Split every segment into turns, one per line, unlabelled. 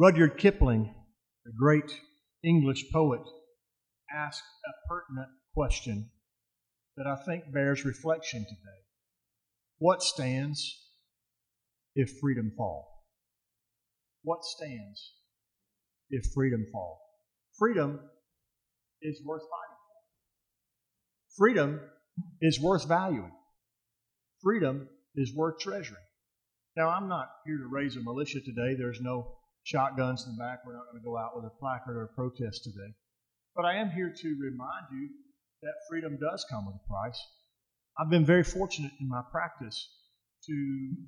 Rudyard Kipling, the great English poet, asked a pertinent question that I think bears reflection today. What stands if freedom fall? What stands if freedom fall? Freedom is worth fighting for. Freedom is worth valuing. Freedom is worth treasuring. Now, I'm not here to raise a militia today. There's no shotguns in the back. We're not going to go out with a placard or a protest today. But I am here to remind you that freedom does come with a price. I've been very fortunate in my practice to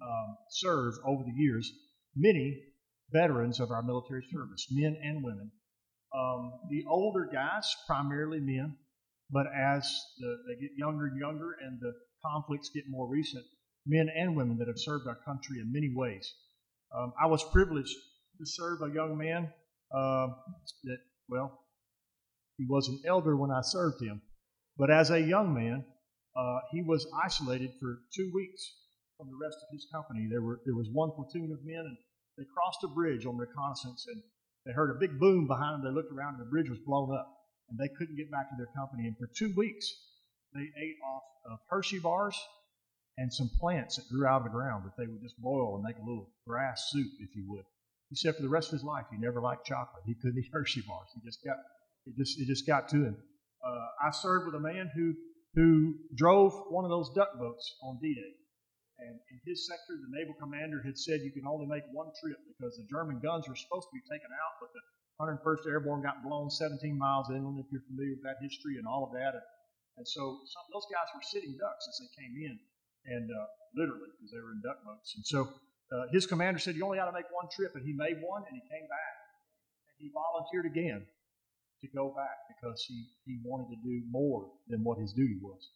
um, serve over the years many veterans of our military service, men and women. Um, the older guys, primarily men, but as the, they get younger and younger and the conflicts get more recent, men and women that have served our country in many ways. Um, I was privileged to serve a young man uh, that, well, he was an elder when I served him, but as a young man, uh, he was isolated for two weeks from the rest of his company. There were there was one platoon of men, and they crossed a bridge on reconnaissance, and they heard a big boom behind them. They looked around, and the bridge was blown up, and they couldn't get back to their company. And for two weeks, they ate off of Hershey bars and some plants that grew out of the ground that they would just boil and make a little grass soup, if you would. He said for the rest of his life, he never liked chocolate. He couldn't eat Hershey bars. He just got it just it just got to him. Uh, I served with a man who who drove one of those duck boats on D-Day. And in his sector, the naval commander had said you can only make one trip because the German guns were supposed to be taken out, but the 101st Airborne got blown 17 miles inland, if you're familiar with that history and all of that. And, and so some, those guys were sitting ducks as they came in, and uh, literally, because they were in duck boats. And so uh, his commander said, You only got to make one trip. And he made one, and he came back. And he volunteered again to go back because he, he wanted to do more than what his duty was.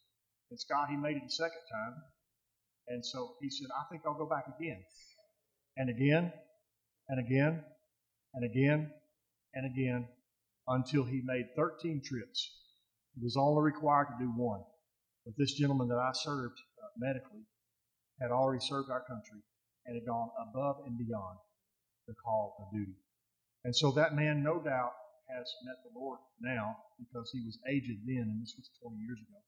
And Scott, he made it the second time. And so he said, I think I'll go back again. And again, and again, and again, and again, until he made 13 trips. He was only required to do one. But this gentleman that I served uh, medically had already served our country and had gone above and beyond the call of duty. And so that man, no doubt, has met the Lord now because he was aged then, and this was 20 years ago.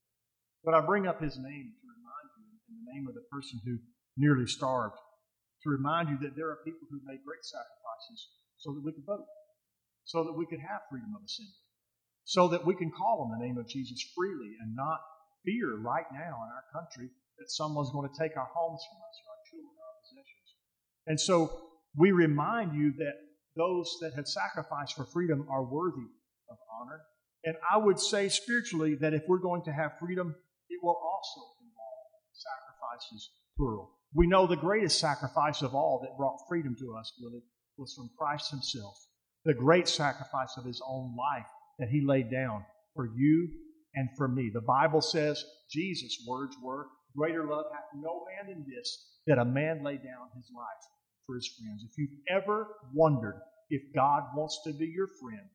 But I bring up his name to remind you, in the name of the person who nearly starved, to remind you that there are people who made great sacrifices so that we could vote, so that we could have freedom of assembly, so that we can call on the name of Jesus freely and not fear right now in our country that someone's going to take our homes from us or our children or our possessions. And so we remind you that those that have sacrificed for freedom are worthy of honor. And I would say spiritually that if we're going to have freedom, it will also involve sacrifices, plural. We know the greatest sacrifice of all that brought freedom to us, really, was from Christ Himself. The great sacrifice of His own life that He laid down for you and for me. The Bible says Jesus' words were, Greater love hath no man than this, that a man lay down his life for his friends. If you've ever wondered if God wants to be your friend,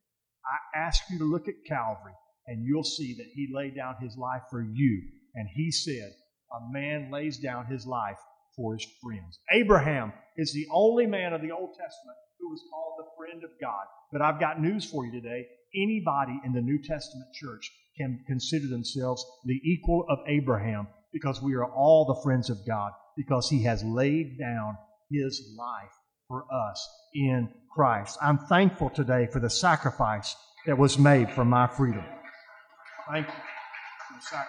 I ask you to look at Calvary and you'll see that he laid down his life for you. And he said, A man lays down his life for his friends. Abraham is the only man of the Old Testament who was called the friend of God. But I've got news for you today. Anybody in the New Testament church can consider themselves the equal of Abraham because we are all the friends of God because he has laid down his life for us in Christ. I'm thankful today for the sacrifice that was made for my freedom. Thank you for the sacrifice.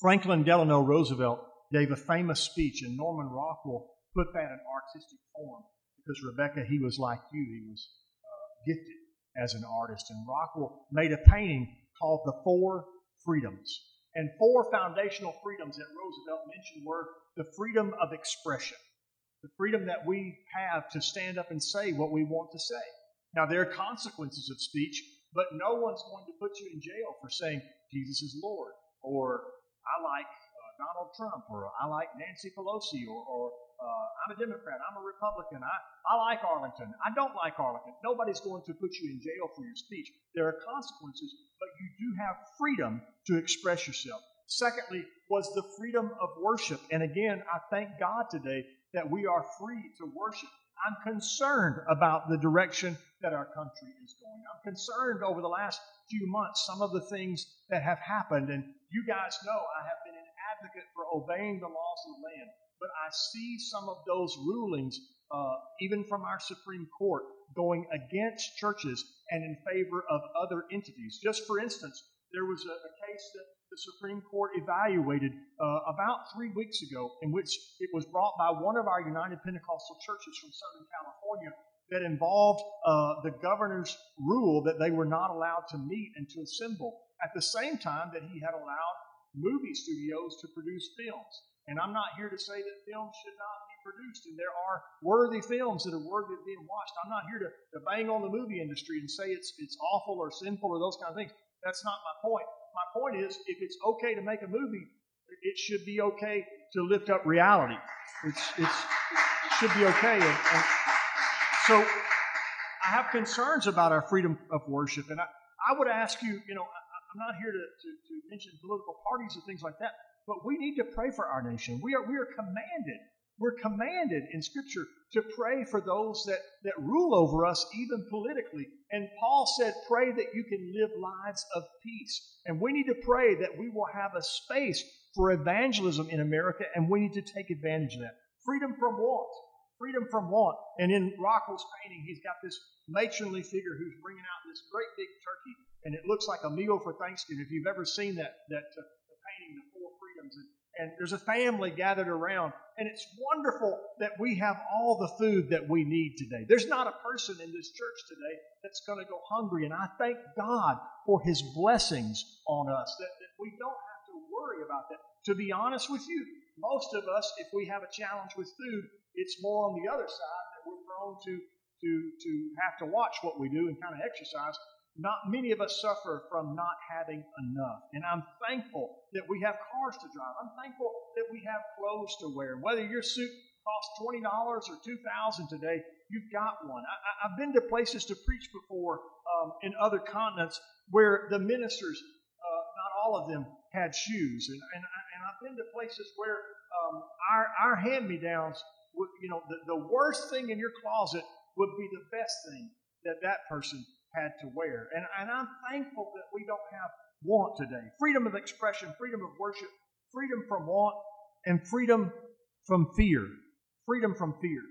Franklin Delano Roosevelt gave a famous speech, and Norman Rockwell put that in artistic form because Rebecca, he was like you, he was uh, gifted as an artist. And Rockwell made a painting called The Four Freedoms. And four foundational freedoms that Roosevelt mentioned were the freedom of expression, the freedom that we have to stand up and say what we want to say. Now, there are consequences of speech, but no one's going to put you in jail for saying Jesus is Lord, or I like uh, Donald Trump, or I like Nancy Pelosi, or, or I'm a Democrat, I'm a Republican, I, I like Arlington, I don't like Arlington. Nobody's going to put you in jail for your speech. There are consequences, but you do have freedom to express yourself. Secondly, was the freedom of worship. And again, I thank God today that we are free to worship. I'm concerned about the direction that our country is going. I'm concerned over the last few months, some of the things that have happened. And you guys know I have been an advocate for obeying the laws of the land. But I see some of those rulings, uh, even from our Supreme Court, going against churches and in favor of other entities. Just for instance, there was a, a case that the Supreme Court evaluated uh, about three weeks ago, in which it was brought by one of our United Pentecostal churches from Southern California that involved uh, the governor's rule that they were not allowed to meet and to assemble at the same time that he had allowed movie studios to produce films. And I'm not here to say that films should not be produced, and there are worthy films that are worthy of being watched. I'm not here to, to bang on the movie industry and say it's, it's awful or sinful or those kind of things. That's not my point. My point is, if it's okay to make a movie, it should be okay to lift up reality. It's, it's, it should be okay. And, and so I have concerns about our freedom of worship. And I, I would ask you, you know, I, am not here to, to, to mention political parties and things like that, but we need to pray for our nation. We are, we are commanded we're commanded in Scripture to pray for those that, that rule over us, even politically. And Paul said, Pray that you can live lives of peace. And we need to pray that we will have a space for evangelism in America, and we need to take advantage of that. Freedom from want. Freedom from want. And in Rockwell's painting, he's got this matronly figure who's bringing out this great big turkey, and it looks like a meal for Thanksgiving. If you've ever seen that, that uh, the painting, The Four Freedoms, and and there's a family gathered around. And it's wonderful that we have all the food that we need today. There's not a person in this church today that's going to go hungry. And I thank God for his blessings on us, that, that we don't have to worry about that. To be honest with you, most of us, if we have a challenge with food, it's more on the other side that we're prone to, to, to have to watch what we do and kind of exercise not many of us suffer from not having enough. And I'm thankful that we have cars to drive. I'm thankful that we have clothes to wear. Whether your suit costs $20 or 2,000 today, you've got one. I, have been to places to preach before um, in other continents where the ministers, uh, not all of them, had shoes. And, and, and I've been to places where um, our, our hand-me-downs, would, you know, the, the worst thing in your closet would be the best thing that that person had to wear. And, and I'm thankful that we don't have want today. Freedom of expression, freedom of worship, freedom from want, and freedom from fear. Freedom from fear.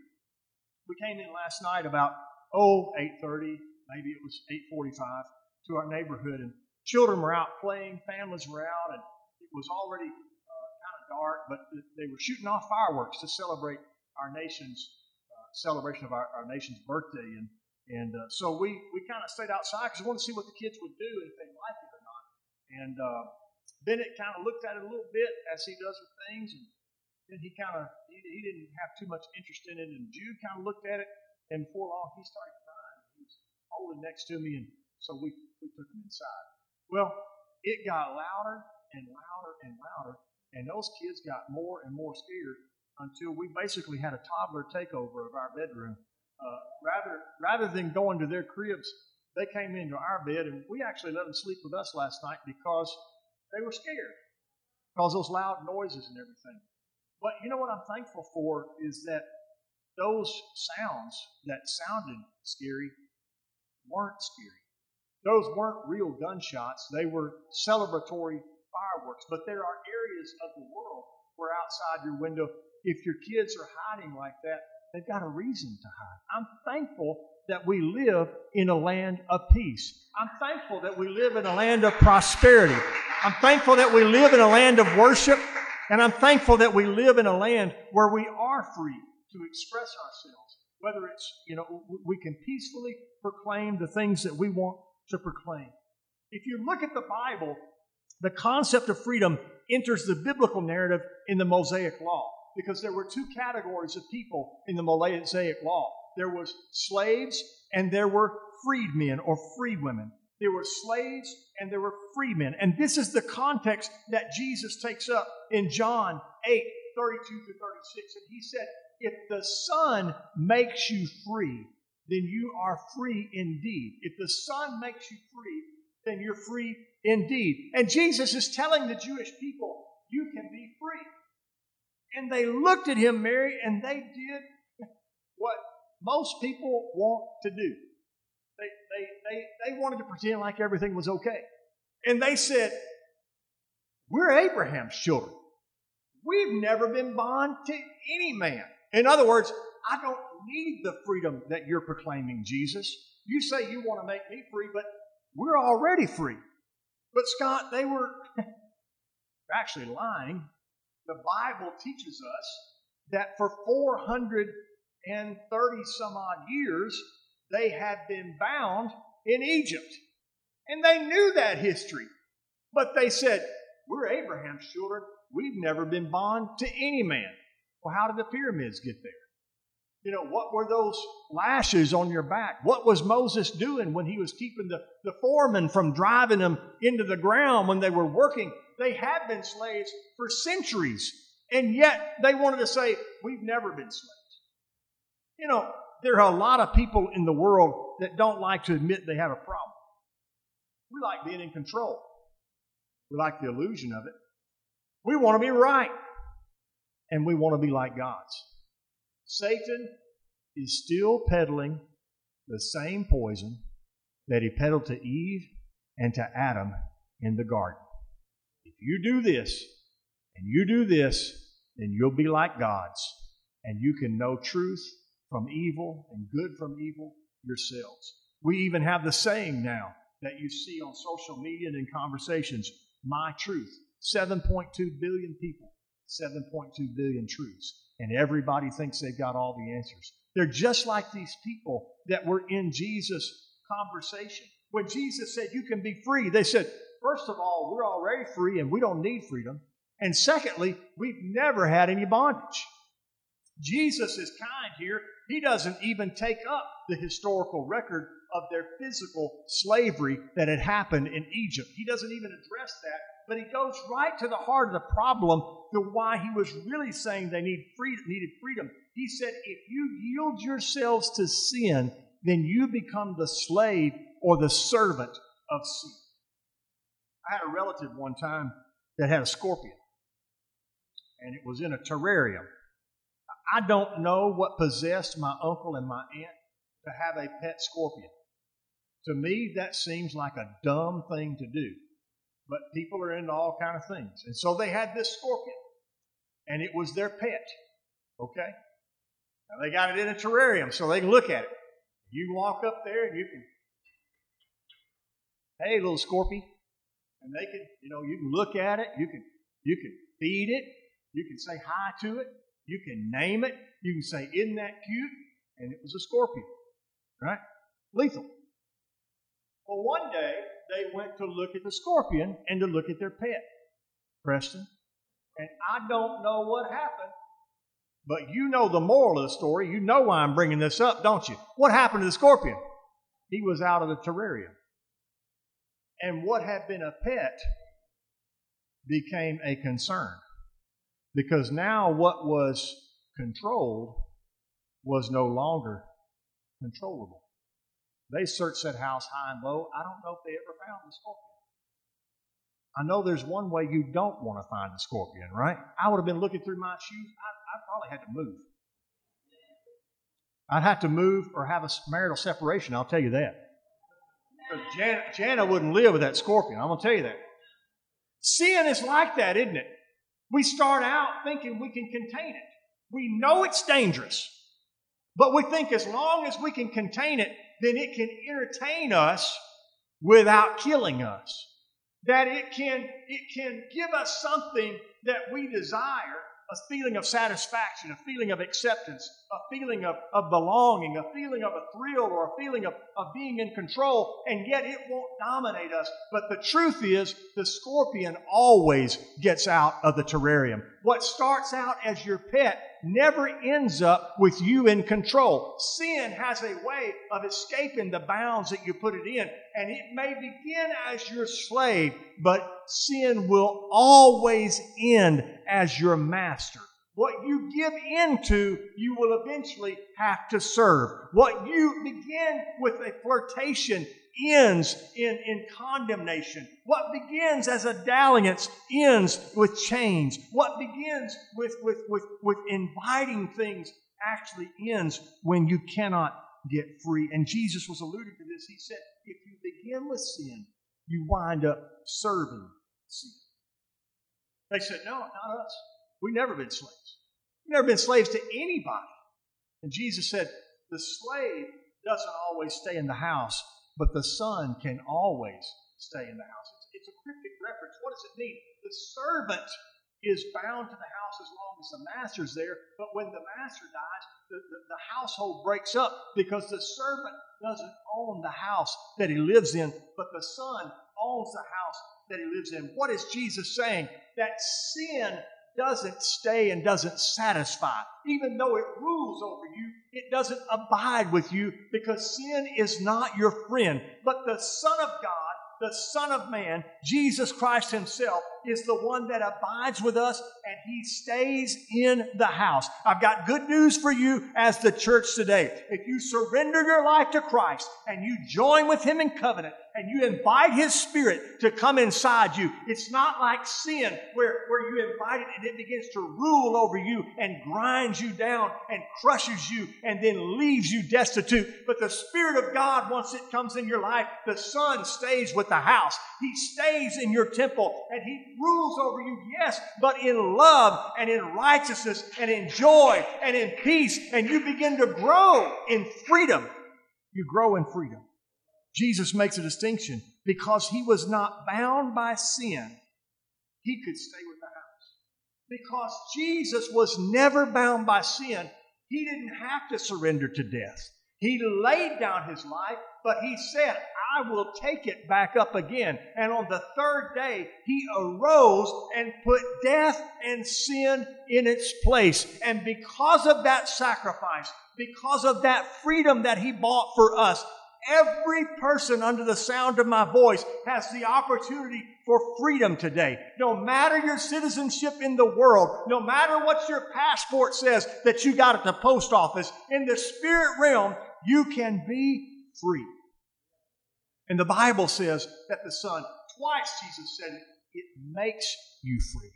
We came in last night about, oh, 8.30, maybe it was 8.45, to our neighborhood, and children were out playing, families were out, and it was already uh, kind of dark, but they were shooting off fireworks to celebrate our nation's uh, celebration of our, our nation's birthday. And and uh, so we, we kind of stayed outside because we wanted to see what the kids would do and if they liked it or not. And uh, Bennett kind of looked at it a little bit as he does with things, and then he kind of he, he didn't have too much interest in it. And Jude kind of looked at it, and before long he started crying. He was holding next to me, and so we we took him inside. Well, it got louder and louder and louder, and those kids got more and more scared until we basically had a toddler takeover of our bedroom uh, rather rather than going to their cribs, they came into our bed, and we actually let them sleep with us last night because they were scared because those loud noises and everything. But you know what I'm thankful for is that those sounds that sounded scary weren't scary. Those weren't real gunshots. They were celebratory fireworks. But there are areas of the world where outside your window, if your kids are hiding like that, They've got a reason to hide. I'm thankful that we live in a land of peace. I'm thankful that we live in a land of prosperity. I'm thankful that we live in a land of worship. And I'm thankful that we live in a land where we are free to express ourselves. Whether it's, you know, we can peacefully proclaim the things that we want to proclaim. If you look at the Bible, the concept of freedom enters the biblical narrative in the Mosaic Law because there were two categories of people in the Mosaic law. There was slaves and there were freedmen or free women. There were slaves and there were free men. And this is the context that Jesus takes up in John 8, 32 to 36. And he said, If the Son makes you free, then you are free indeed. If the Son makes you free, then you're free indeed. And Jesus is telling the Jewish people, you can be free. And they looked at him, Mary, and they did what most people want to do. They, they, they, they wanted to pretend like everything was okay. And they said, We're Abraham's children. We've never been bond to any man. In other words, I don't need the freedom that you're proclaiming, Jesus. You say you want to make me free, but we're already free. But Scott, they were actually lying. The Bible teaches us that for 430 some odd years, they had been bound in Egypt. And they knew that history. But they said, We're Abraham's children. We've never been bond to any man. Well, how did the pyramids get there? You know, what were those lashes on your back? What was Moses doing when he was keeping the, the foreman from driving them into the ground when they were working? They had been slaves for centuries, and yet they wanted to say, We've never been slaves. You know, there are a lot of people in the world that don't like to admit they have a problem. We like being in control, we like the illusion of it. We want to be right, and we want to be like God's. Satan is still peddling the same poison that he peddled to Eve and to Adam in the garden. If you do this and you do this, then you'll be like God's, and you can know truth from evil and good from evil yourselves. We even have the saying now that you see on social media and in conversations my truth. 7.2 billion people, 7.2 billion truths and everybody thinks they've got all the answers. They're just like these people that were in Jesus' conversation. When Jesus said, You can be free, they said, First of all, we're already free and we don't need freedom. And secondly, we've never had any bondage. Jesus is kind here. He doesn't even take up the historical record of their physical slavery that had happened in Egypt. He doesn't even address that but he goes right to the heart of the problem to why he was really saying they need freedom, needed freedom. He said, if you yield yourselves to sin, then you become the slave or the servant of sin. I had a relative one time that had a scorpion, and it was in a terrarium. I don't know what possessed my uncle and my aunt to have a pet scorpion. To me, that seems like a dumb thing to do but people are into all kind of things. And so they had this scorpion, and it was their pet. Okay? Now they got it in a terrarium so they can look at it. You walk up there and you can, hey, little scorpion, and they can, you know, you can look at it. You can, you can feed it. You can say hi to it. You can name it. You can say, "Isn't that cute?" And it was a scorpion, right? Lethal. Well, one day they went to look at the scorpion and to look at their pet, Preston. And I don't know what happened, but you know the moral of the story. You know why I'm bringing this up, don't you? What happened to the scorpion? He was out of the terrarium. And what had been a pet became a concern. Because now what was controlled was no longer controllable. They searched that house high and low. I don't know if they ever found the scorpion. I know there's one way you don't want to find the scorpion, right? I would have been looking through my shoes. I, I probably had to move. I'd have to move or have a marital separation, I'll tell you that. Jana, wouldn't live with that scorpion. I'm going to tell you that. Sin is like that, isn't it? We start out thinking we can contain it. We know it's dangerous, but we think as long as we can contain it, then it can entertain us without killing us. That it can, it can give us something that we desire a feeling of satisfaction, a feeling of acceptance, a feeling of, of belonging, a feeling of a thrill or a feeling of, of being in control, and yet it won't dominate us. But the truth is, the scorpion always gets out of the terrarium. What starts out as your pet never ends up with you in control. Sin has a way of escaping the bounds that you put it in, and it may begin as your slave, but sin will always end as your master. What you give into, you will eventually have to serve. What you begin with a flirtation ends in, in condemnation. What begins as a dalliance ends with change. What begins with, with, with, with inviting things actually ends when you cannot get free. And Jesus was alluding to this. He said, if you begin with sin, you wind up serving sin. They said, no, not us. We've never been slaves. We've never been slaves to anybody. And Jesus said, the slave doesn't always stay in the house, but the son can always stay in the house. It's, it's a cryptic reference. What does it mean? The servant is bound to the house as long as the master's there, but when the master dies, the, the, the household breaks up because the servant doesn't own the house that he lives in, but the son owns the house that he lives in. What is Jesus saying? That sin doesn't stay and doesn't satisfy. Even though it rules over you, it doesn't abide with you because sin is not your friend. But the Son of God, the Son of Man, Jesus Christ Himself, is the one that abides with us and He stays in the house. I've got good news for you as the church today. If you surrender your life to Christ and you join with Him in covenant, and you invite His Spirit to come inside you. It's not like sin where, where you invite it and it begins to rule over you and grinds you down and crushes you and then leaves you destitute. But the Spirit of God, once it comes in your life, the Son stays with the house. He stays in your temple and He rules over you, yes, but in love and in righteousness and in joy and in peace. And you begin to grow in freedom. You grow in freedom. Jesus makes a distinction because he was not bound by sin, he could stay with the house. Because Jesus was never bound by sin, he didn't have to surrender to death. He laid down his life, but he said, I will take it back up again. And on the third day, he arose and put death and sin in its place. And because of that sacrifice, because of that freedom that he bought for us, Every person under the sound of my voice has the opportunity for freedom today. No matter your citizenship in the world, no matter what your passport says that you got at the post office, in the spirit realm, you can be free. And the Bible says that the Son, twice Jesus said it, it makes you free.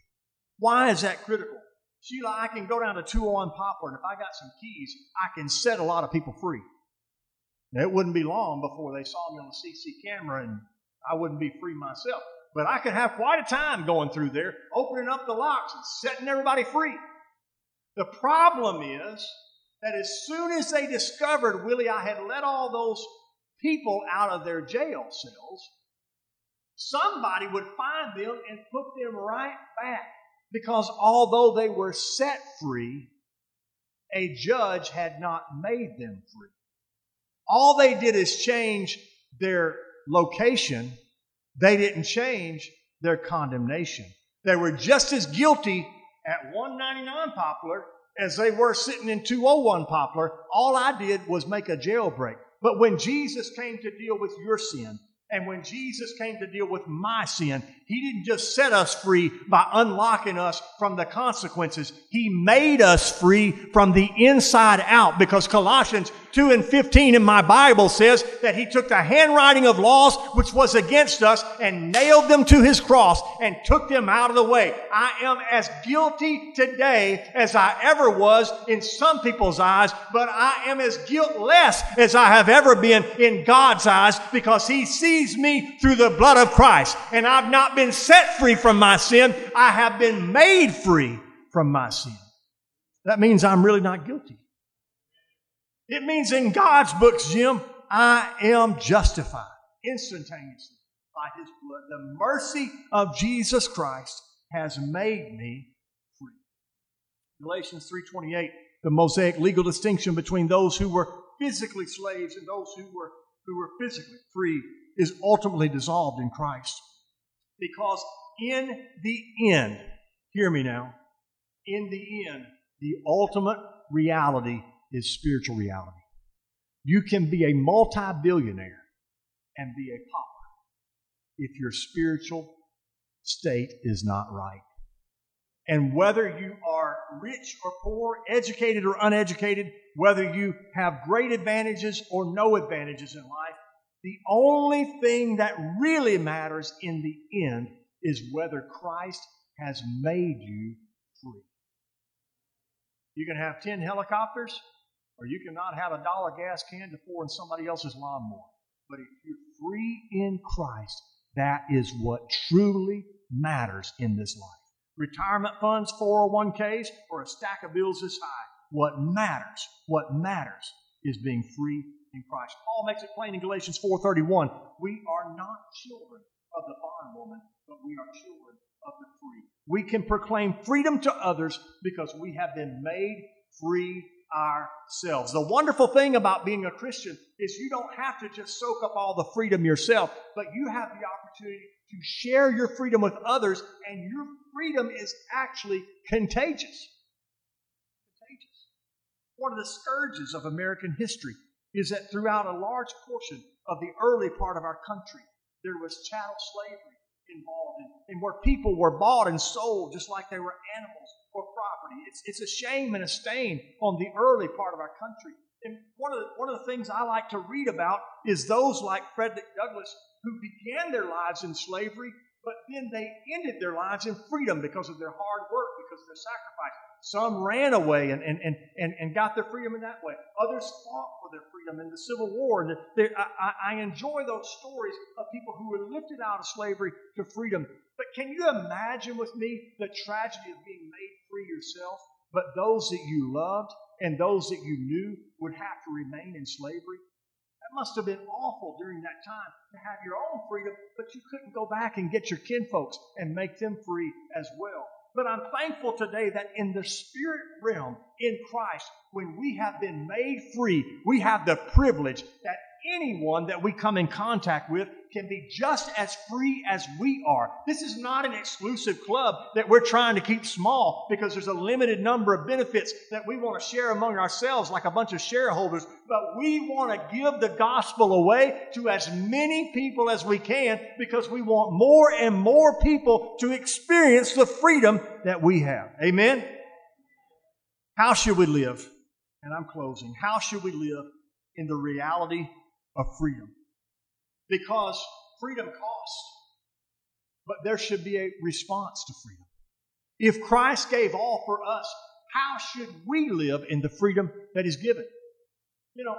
Why is that critical? Sheila, I can go down to 201 Poplar, and if I got some keys, I can set a lot of people free. It wouldn't be long before they saw me on the CC camera and I wouldn't be free myself. But I could have quite a time going through there, opening up the locks and setting everybody free. The problem is that as soon as they discovered, Willie, I had let all those people out of their jail cells, somebody would find them and put them right back. Because although they were set free, a judge had not made them free. All they did is change their location. They didn't change their condemnation. They were just as guilty at 199 Poplar as they were sitting in 201 Poplar. All I did was make a jailbreak. But when Jesus came to deal with your sin, and when Jesus came to deal with my sin, He didn't just set us free by unlocking us from the consequences. He made us free from the inside out because Colossians 2 and 15 in my Bible says that He took the handwriting of laws which was against us and nailed them to His cross and took them out of the way. I am as guilty today as I ever was in some people's eyes, but I am as guiltless as I have ever been in God's eyes because He sees me through the blood of Christ. And I've not been set free from my sin. I have been made free from my sin. That means I'm really not guilty. It means in God's books, Jim, I am justified instantaneously by His blood. The mercy of Jesus Christ has made me free. Galatians 3.28, the Mosaic legal distinction between those who were physically slaves and those who were, who were physically free is ultimately dissolved in Christ. Because in the end, hear me now, in the end, the ultimate reality is spiritual reality. You can be a multi billionaire and be a pauper if your spiritual state is not right. And whether you are rich or poor, educated or uneducated, whether you have great advantages or no advantages in life, the only thing that really matters in the end is whether Christ has made you free. You can have 10 helicopters, or you cannot have a dollar gas can to pour in somebody else's lawnmower. But if you're free in Christ, that is what truly matters in this life. Retirement funds, 401ks, or a stack of bills this high. What matters, what matters is being free in Christ. Paul makes it plain in Galatians 4:31, we are not children of the bondwoman, but we are children of the free. We can proclaim freedom to others because we have been made free ourselves. The wonderful thing about being a Christian is you don't have to just soak up all the freedom yourself, but you have the opportunity to share your freedom with others, and your freedom is actually contagious. Contagious. One of the scourges of American history is that throughout a large portion of the early part of our country, there was chattel slavery involved in, in where people were bought and sold just like they were animals or property. It's, it's a shame and a stain on the early part of our country. And one of, the, one of the things I like to read about is those like Frederick Douglass who began their lives in slavery, but then they ended their lives in freedom because of their hard work, because of their sacrifice. Some ran away and, and, and, and, got their freedom in that way. Others fought for their freedom in the Civil War. And I, I enjoy those stories of people who were lifted out of slavery to freedom. But can you imagine with me the tragedy of being made free yourself, but those that you loved and those that you knew would have to remain in slavery? That must have been awful during that time to have your own freedom, but you couldn't go back and get your kinfolks and make them free as well. But I'm thankful today that in the spirit realm, in Christ, when we have been made free, we have the privilege that anyone that we come in contact with can be just as free as we are. This is not an exclusive club that we're trying to keep small because there's a limited number of benefits that we want to share among ourselves like a bunch of shareholders. But we want to give the gospel away to as many people as we can because we want more and more people to experience the freedom that we have. Amen? How should we live? And I'm closing. How should we live in the reality of freedom? because freedom costs. But there should be a response to freedom. If Christ gave all for us, how should we live in the freedom that He's given? You know,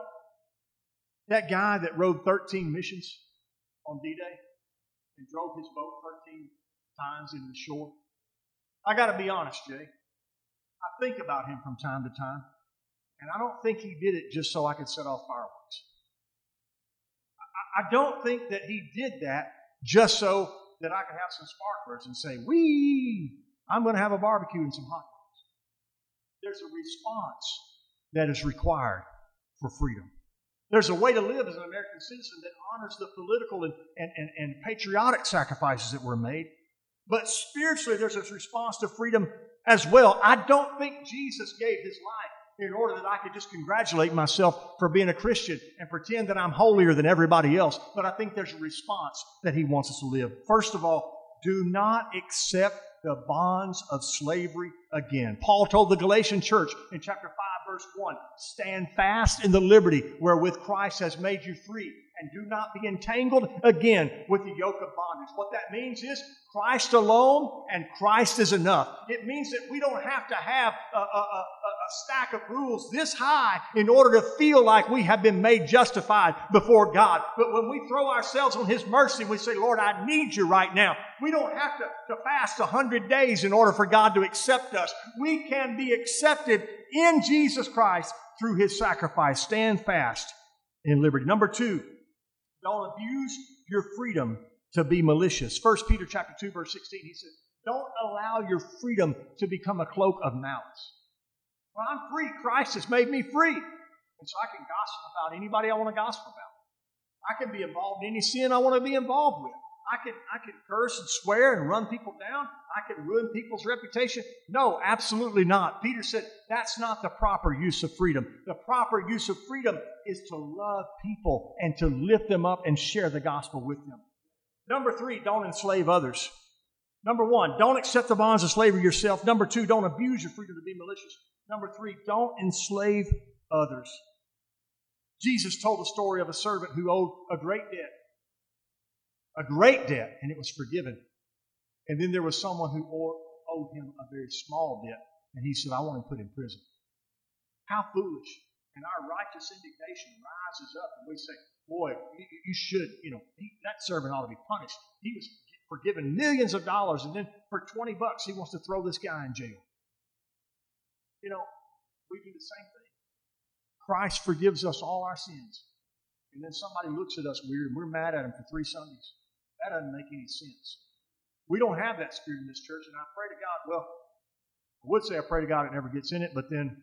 that guy that rode 13 missions on D Day and drove his boat 13 times into the shore. I got to be honest, Jay. I think about him from time to time, and I don't think he did it just so I could set off fireworks. I don't think that he did that just so that I could have some sparklers and say, Wee, I'm going to have a barbecue and some hot dogs. There's a response that is required for freedom. There's a way to live as an American citizen that honors the political and, and, and, and patriotic sacrifices that were made. But spiritually, there's a response to freedom as well. I don't think Jesus gave his life in order that I could just congratulate myself for being a Christian and pretend that I'm holier than everybody else. But I think there's a response that He wants us to live. First of all, do not accept the bonds of slavery again. Paul told the Galatian church in chapter 5, verse 1 Stand fast in the liberty wherewith Christ has made you free, and do not be entangled again with the yoke of bondage. What that means is Christ alone and Christ is enough. It means that we don't have to have a, a, a, stack of rules this high in order to feel like we have been made justified before God. But when we throw ourselves on His mercy, we say, Lord, I need you right now. We don't have to, to fast a hundred days in order for God to accept us. We can be accepted in Jesus Christ through His sacrifice. Stand fast in liberty. Number two, don't abuse your freedom to be malicious. 1 Peter chapter 2, verse 16, he says, Don't allow your freedom to become a cloak of malice. I'm free. Christ has made me free. And so I can gossip about anybody I want to gossip about. I can be involved in any sin I want to be involved with. I can, I can curse and swear and run people down. I can ruin people's reputation. No, absolutely not. Peter said that's not the proper use of freedom. The proper use of freedom is to love people and to lift them up and share the gospel with them. Number three, don't enslave others. Number one, don't accept the bonds of slavery yourself. Number two, don't abuse your freedom to be malicious. Number three, don't enslave others. Jesus told the story of a servant who owed a great debt, a great debt, and it was forgiven. And then there was someone who owed him a very small debt, and he said, I want him put in prison. How foolish. And our righteous indignation rises up, and we say, Boy, you, should, you know, he, that servant ought to be punished. He was forgiven millions of dollars, and then for 20 bucks, he wants to throw this guy in jail. You know, we do the same thing. Christ forgives us all our sins. And then somebody looks at us weird and we're mad at him for three Sundays. That doesn't make any sense. We don't have that spirit in this church, and I pray to God, well, I would say I pray to God it never gets in it, but then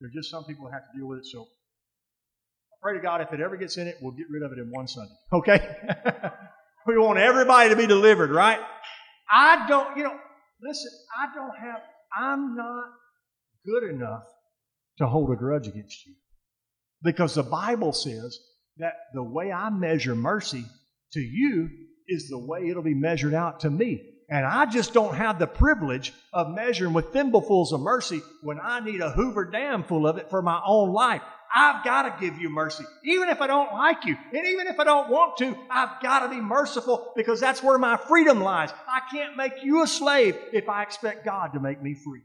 there are just some people who have to deal with it. So I pray to God if it ever gets in it, we'll get rid of it in one Sunday. Okay? we want everybody to be delivered, right? I don't, you know, listen, I don't have, I'm not good enough to hold a grudge against you. Because the Bible says that the way I measure mercy to you is the way it'll be measured out to me. And I just don't have the privilege of measuring with thimblefuls of mercy when I need a Hoover Dam full of it for my own life. I've got to give you mercy. Even if I don't like you, and even if I don't want to, I've got to be merciful because that's where my freedom lies. I can't make you a slave if I expect God to make me free.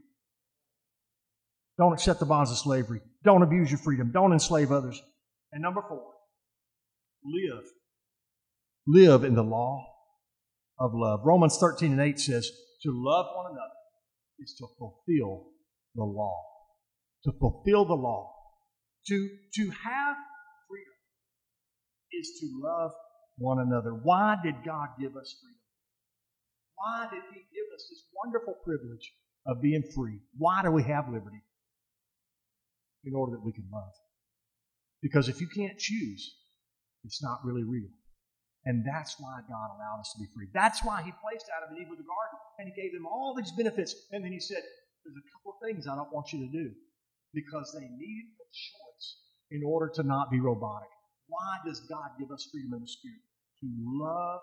Don't accept the bonds of slavery. Don't abuse your freedom. Don't enslave others. And number four, live. Live in the law of love. Romans 13 and 8 says, To love one another is to fulfill the law. To fulfill the law. To, to have freedom is to love one another. Why did God give us freedom? Why did He give us this wonderful privilege of being free? Why do we have liberty? In order that we can love. Because if you can't choose, it's not really real. And that's why God allowed us to be free. That's why He placed Adam and Eve in the garden and He gave them all these benefits. And then He said, There's a couple of things I don't want you to do because they needed a choice in order to not be robotic. Why does God give us freedom in the Spirit? To love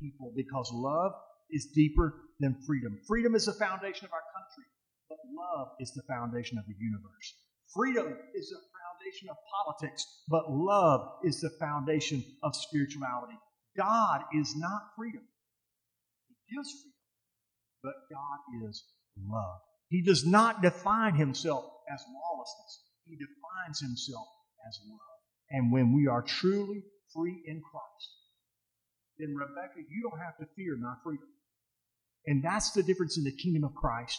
people because love is deeper than freedom. Freedom is the foundation of our country, but love is the foundation of the universe. Freedom is the foundation of politics, but love is the foundation of spirituality. God is not freedom. He gives freedom, but God is love. He does not define himself as lawlessness. He defines himself as love. And when we are truly free in Christ, then Rebecca, you don't have to fear my freedom. And that's the difference in the kingdom of Christ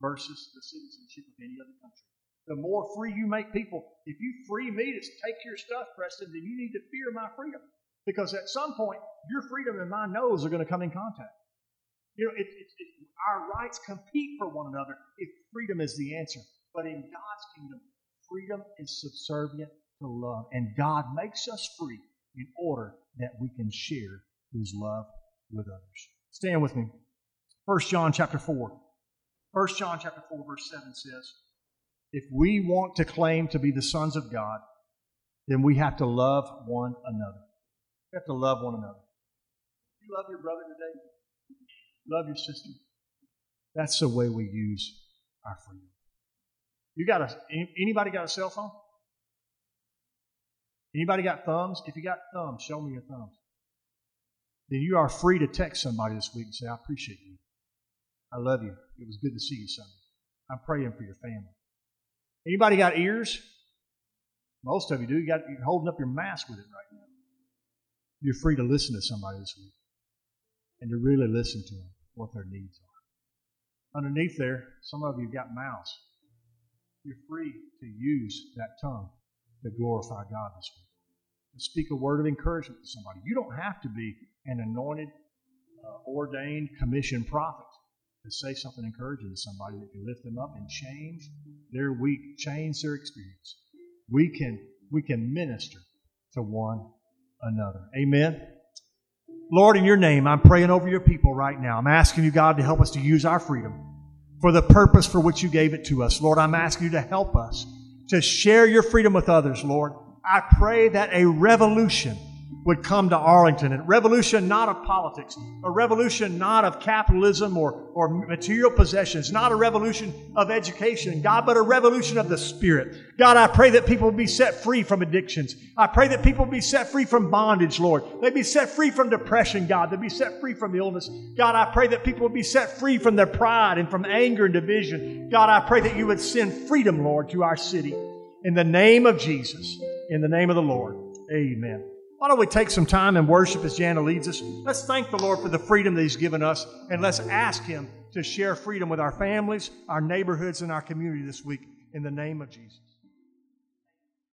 versus the citizenship of any other country. The more free you make people, if you free me to take your stuff, Preston, then you need to fear my freedom. Because at some point, your freedom and my nose are going to come in contact. You know, it, it, it, our rights compete for one another if freedom is the answer. But in God's kingdom, freedom is subservient to love. And God makes us free in order that we can share his love with others. Stand with me. 1 John chapter 4. 1 John chapter 4, verse 7 says, If we want to claim to be the sons of God, then we have to love one another. We have to love one another. You love your brother today? Love your sister? That's the way we use our freedom. You got a anybody got a cell phone? Anybody got thumbs? If you got thumbs, show me your thumbs. Then you are free to text somebody this week and say, I appreciate you. I love you. It was good to see you Sunday. I'm praying for your family. Anybody got ears? Most of you do. You got you're holding up your mask with it right now. You're free to listen to somebody this week and to really listen to them, what their needs are. Underneath there, some of you got mouths. You're free to use that tongue to glorify God this week. To speak a word of encouragement to somebody. You don't have to be an anointed, uh, ordained, commissioned prophet to say something encouraging to somebody that can lift them up and change their week, change their experience. We can we can minister to one another. Amen. Lord, in your name, I'm praying over your people right now. I'm asking you, God, to help us to use our freedom for the purpose for which you gave it to us. Lord, I'm asking you to help us to share your freedom with others, Lord. I pray that a revolution would come to Arlington. A revolution not of politics, a revolution not of capitalism or, or material possessions, not a revolution of education, God, but a revolution of the Spirit. God, I pray that people be set free from addictions. I pray that people be set free from bondage, Lord. They be set free from depression, God. They be set free from illness. God, I pray that people be set free from their pride and from anger and division. God, I pray that you would send freedom, Lord, to our city. In the name of Jesus, in the name of the Lord. Amen. Why don't we take some time and worship as Jana leads us? Let's thank the Lord for the freedom that He's given us, and let's ask Him to share freedom with our families, our neighborhoods, and our community this week in the name of Jesus.